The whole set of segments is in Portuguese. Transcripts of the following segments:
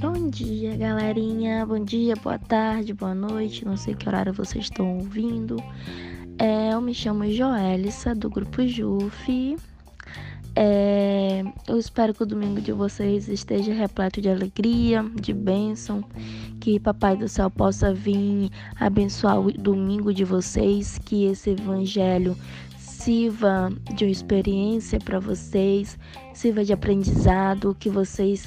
Bom dia, galerinha. Bom dia, boa tarde, boa noite. Não sei que horário vocês estão ouvindo. É, eu me chamo Joelissa, do grupo JUF. É, eu espero que o domingo de vocês esteja repleto de alegria, de bênção, que Papai do Céu possa vir abençoar o domingo de vocês, que esse evangelho sirva de uma experiência para vocês, sirva de aprendizado, que vocês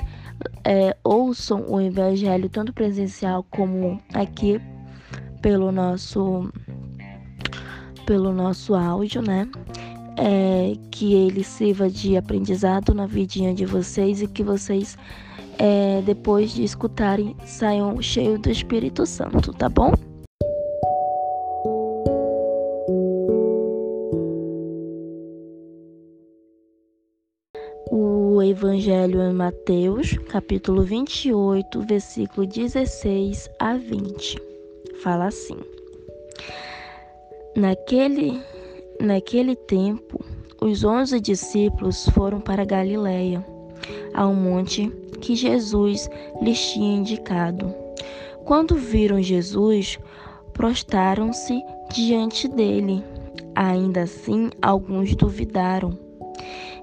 é, ouçam o evangelho tanto presencial como aqui pelo nosso pelo nosso áudio, né? é, que ele sirva de aprendizado na vidinha de vocês e que vocês, é, depois de escutarem, saiam cheios do Espírito Santo, tá bom? Evangelho em Mateus, capítulo 28, versículo 16 a 20. Fala assim: Naquele Naquele tempo, os onze discípulos foram para Galiléia, ao monte que Jesus lhes tinha indicado. Quando viram Jesus, prostaram-se diante dele. Ainda assim, alguns duvidaram.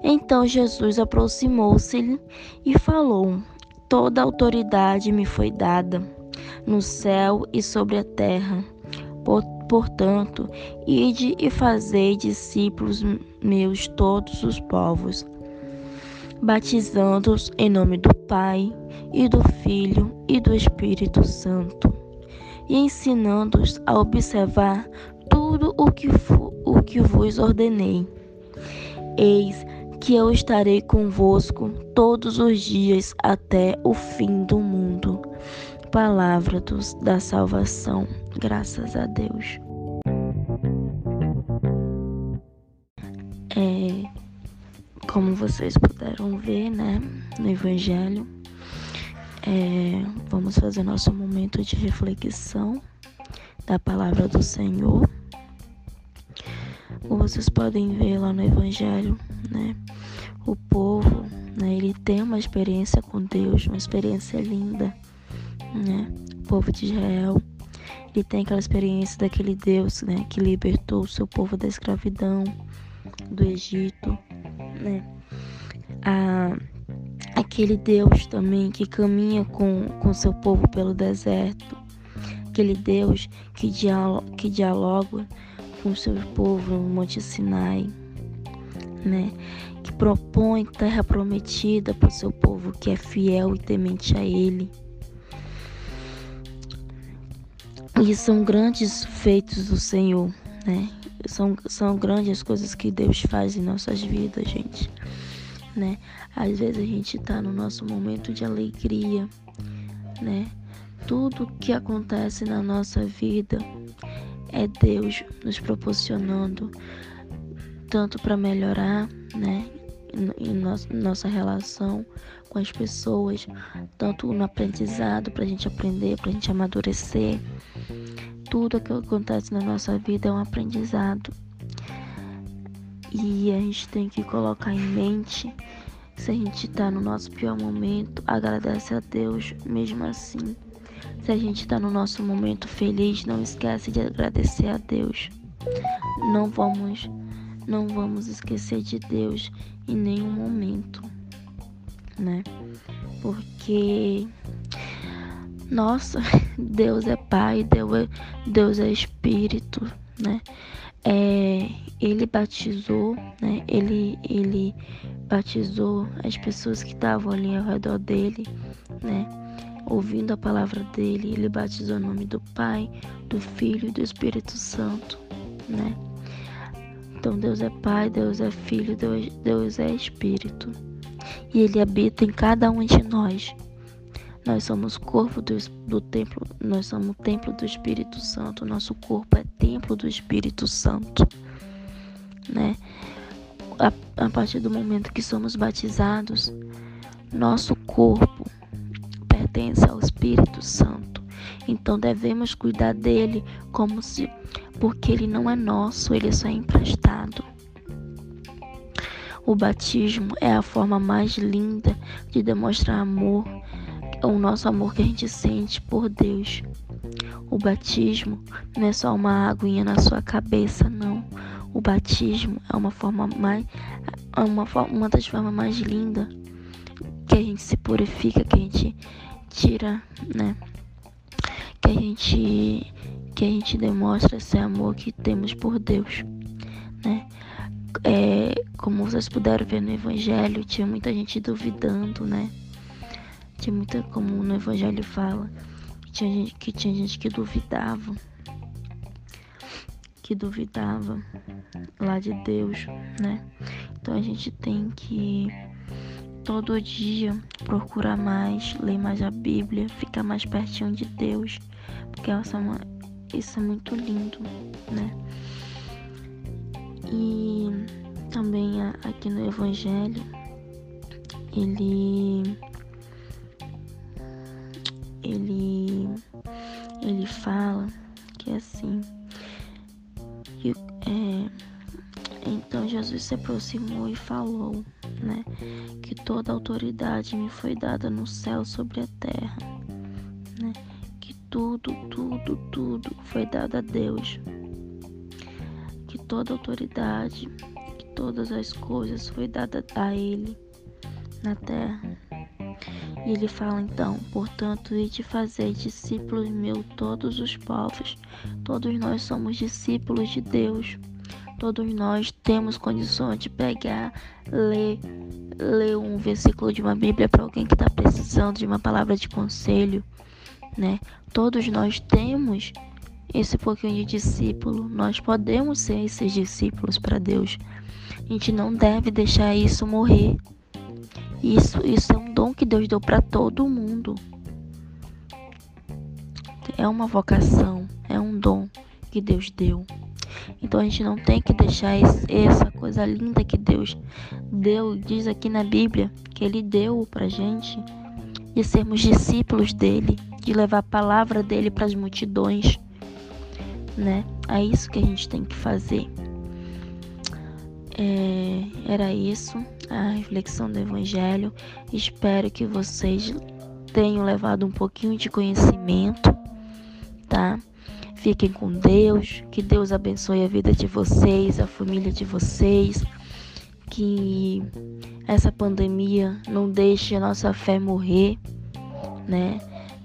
Então Jesus aproximou-se e falou: Toda autoridade me foi dada, no céu e sobre a terra. Portanto, ide e fazei discípulos meus todos os povos, batizando-os em nome do Pai e do Filho e do Espírito Santo, e ensinando-os a observar tudo o que, o que vos ordenei. Eis que eu estarei convosco todos os dias até o fim do mundo palavra dos, da salvação. Graças a Deus. É, como vocês puderam ver, né, no Evangelho, é, vamos fazer nosso momento de reflexão da palavra do Senhor. Vocês podem ver lá no Evangelho, né, o povo, né, ele tem uma experiência com Deus, uma experiência linda né? O povo de Israel, ele tem aquela experiência daquele Deus, né, que libertou o seu povo da escravidão do Egito, né? A, aquele Deus também que caminha com com seu povo pelo deserto, aquele Deus que dialoga, que dialoga com seu povo no Monte Sinai, né? Que propõe terra prometida para o seu povo que é fiel e temente a Ele. E são grandes feitos do Senhor, né? São, são grandes coisas que Deus faz em nossas vidas, gente, né? Às vezes a gente tá no nosso momento de alegria, né? Tudo que acontece na nossa vida é Deus nos proporcionando tanto para melhorar, né? Em nossa relação com as pessoas, tanto no aprendizado, para a gente aprender, para a gente amadurecer. Tudo que acontece na nossa vida é um aprendizado. E a gente tem que colocar em mente, se a gente está no nosso pior momento, agradece a Deus mesmo assim. Se a gente está no nosso momento feliz, não esquece de agradecer a Deus. Não vamos, não vamos esquecer de Deus em nenhum momento né? Porque nossa, Deus é Pai, Deus é, Deus é Espírito, né? É, ele batizou, né? Ele, ele batizou as pessoas que estavam ali ao redor dele, né? Ouvindo a palavra dele, ele batizou o nome do Pai, do Filho e do Espírito Santo, né? Então Deus é Pai, Deus é Filho, Deus, Deus é Espírito e ele habita em cada um de nós. Nós somos corpo do, do templo, nós somos o templo do Espírito Santo. Nosso corpo é templo do Espírito Santo, né? A, a partir do momento que somos batizados, nosso corpo pertence ao Espírito Santo. Então devemos cuidar dele como se porque ele não é nosso, ele só é emprestado. O batismo é a forma mais linda de demonstrar amor, o nosso amor que a gente sente por Deus. O batismo não é só uma aguinha na sua cabeça, não. O batismo é uma forma mais é uma, uma das formas mais lindas que a gente se purifica, que a gente tira, né? Que a gente que a gente demonstra esse amor que temos por Deus, né? É, como vocês puderam ver no Evangelho, tinha muita gente duvidando, né? Tinha muita, como no Evangelho fala, tinha gente que, tinha gente que duvidava, que duvidava lá de Deus, né? Então a gente tem que todo dia procurar mais, ler mais a Bíblia, ficar mais pertinho de Deus, porque essa é uma, isso é muito lindo, né? E também aqui no Evangelho, ele ele ele fala que é assim que, é, então Jesus se aproximou e falou, né, que toda autoridade me foi dada no céu sobre a terra, né, que tudo, tudo, tudo foi dado a Deus, que toda autoridade, que todas as coisas foi dada a Ele na terra. E ele fala então, portanto, e de fazer discípulos meus todos os povos. Todos nós somos discípulos de Deus. Todos nós temos condições de pegar, ler, ler um versículo de uma Bíblia para alguém que está precisando de uma palavra de conselho, né? Todos nós temos esse pouquinho de discípulo. Nós podemos ser esses discípulos para Deus. A gente não deve deixar isso morrer. Isso, isso é um dom que Deus deu para todo mundo. É uma vocação, é um dom que Deus deu. Então a gente não tem que deixar essa coisa linda que Deus deu, diz aqui na Bíblia, que Ele deu pra gente, de sermos discípulos dele, de levar a palavra dele para as multidões, né? É isso que a gente tem que fazer. É, era isso, a reflexão do Evangelho. Espero que vocês tenham levado um pouquinho de conhecimento, tá? Fiquem com Deus, que Deus abençoe a vida de vocês, a família de vocês, que essa pandemia não deixe a nossa fé morrer, né?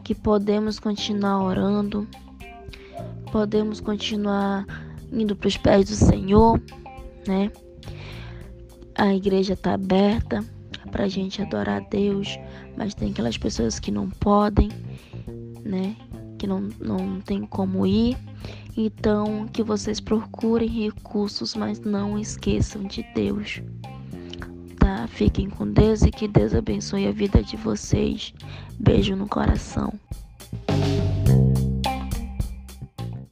Que podemos continuar orando, podemos continuar indo para os pés do Senhor, né? A igreja está aberta para a gente adorar a Deus, mas tem aquelas pessoas que não podem, né? Que não, não tem como ir. Então, que vocês procurem recursos, mas não esqueçam de Deus. Tá? Fiquem com Deus e que Deus abençoe a vida de vocês. Beijo no coração.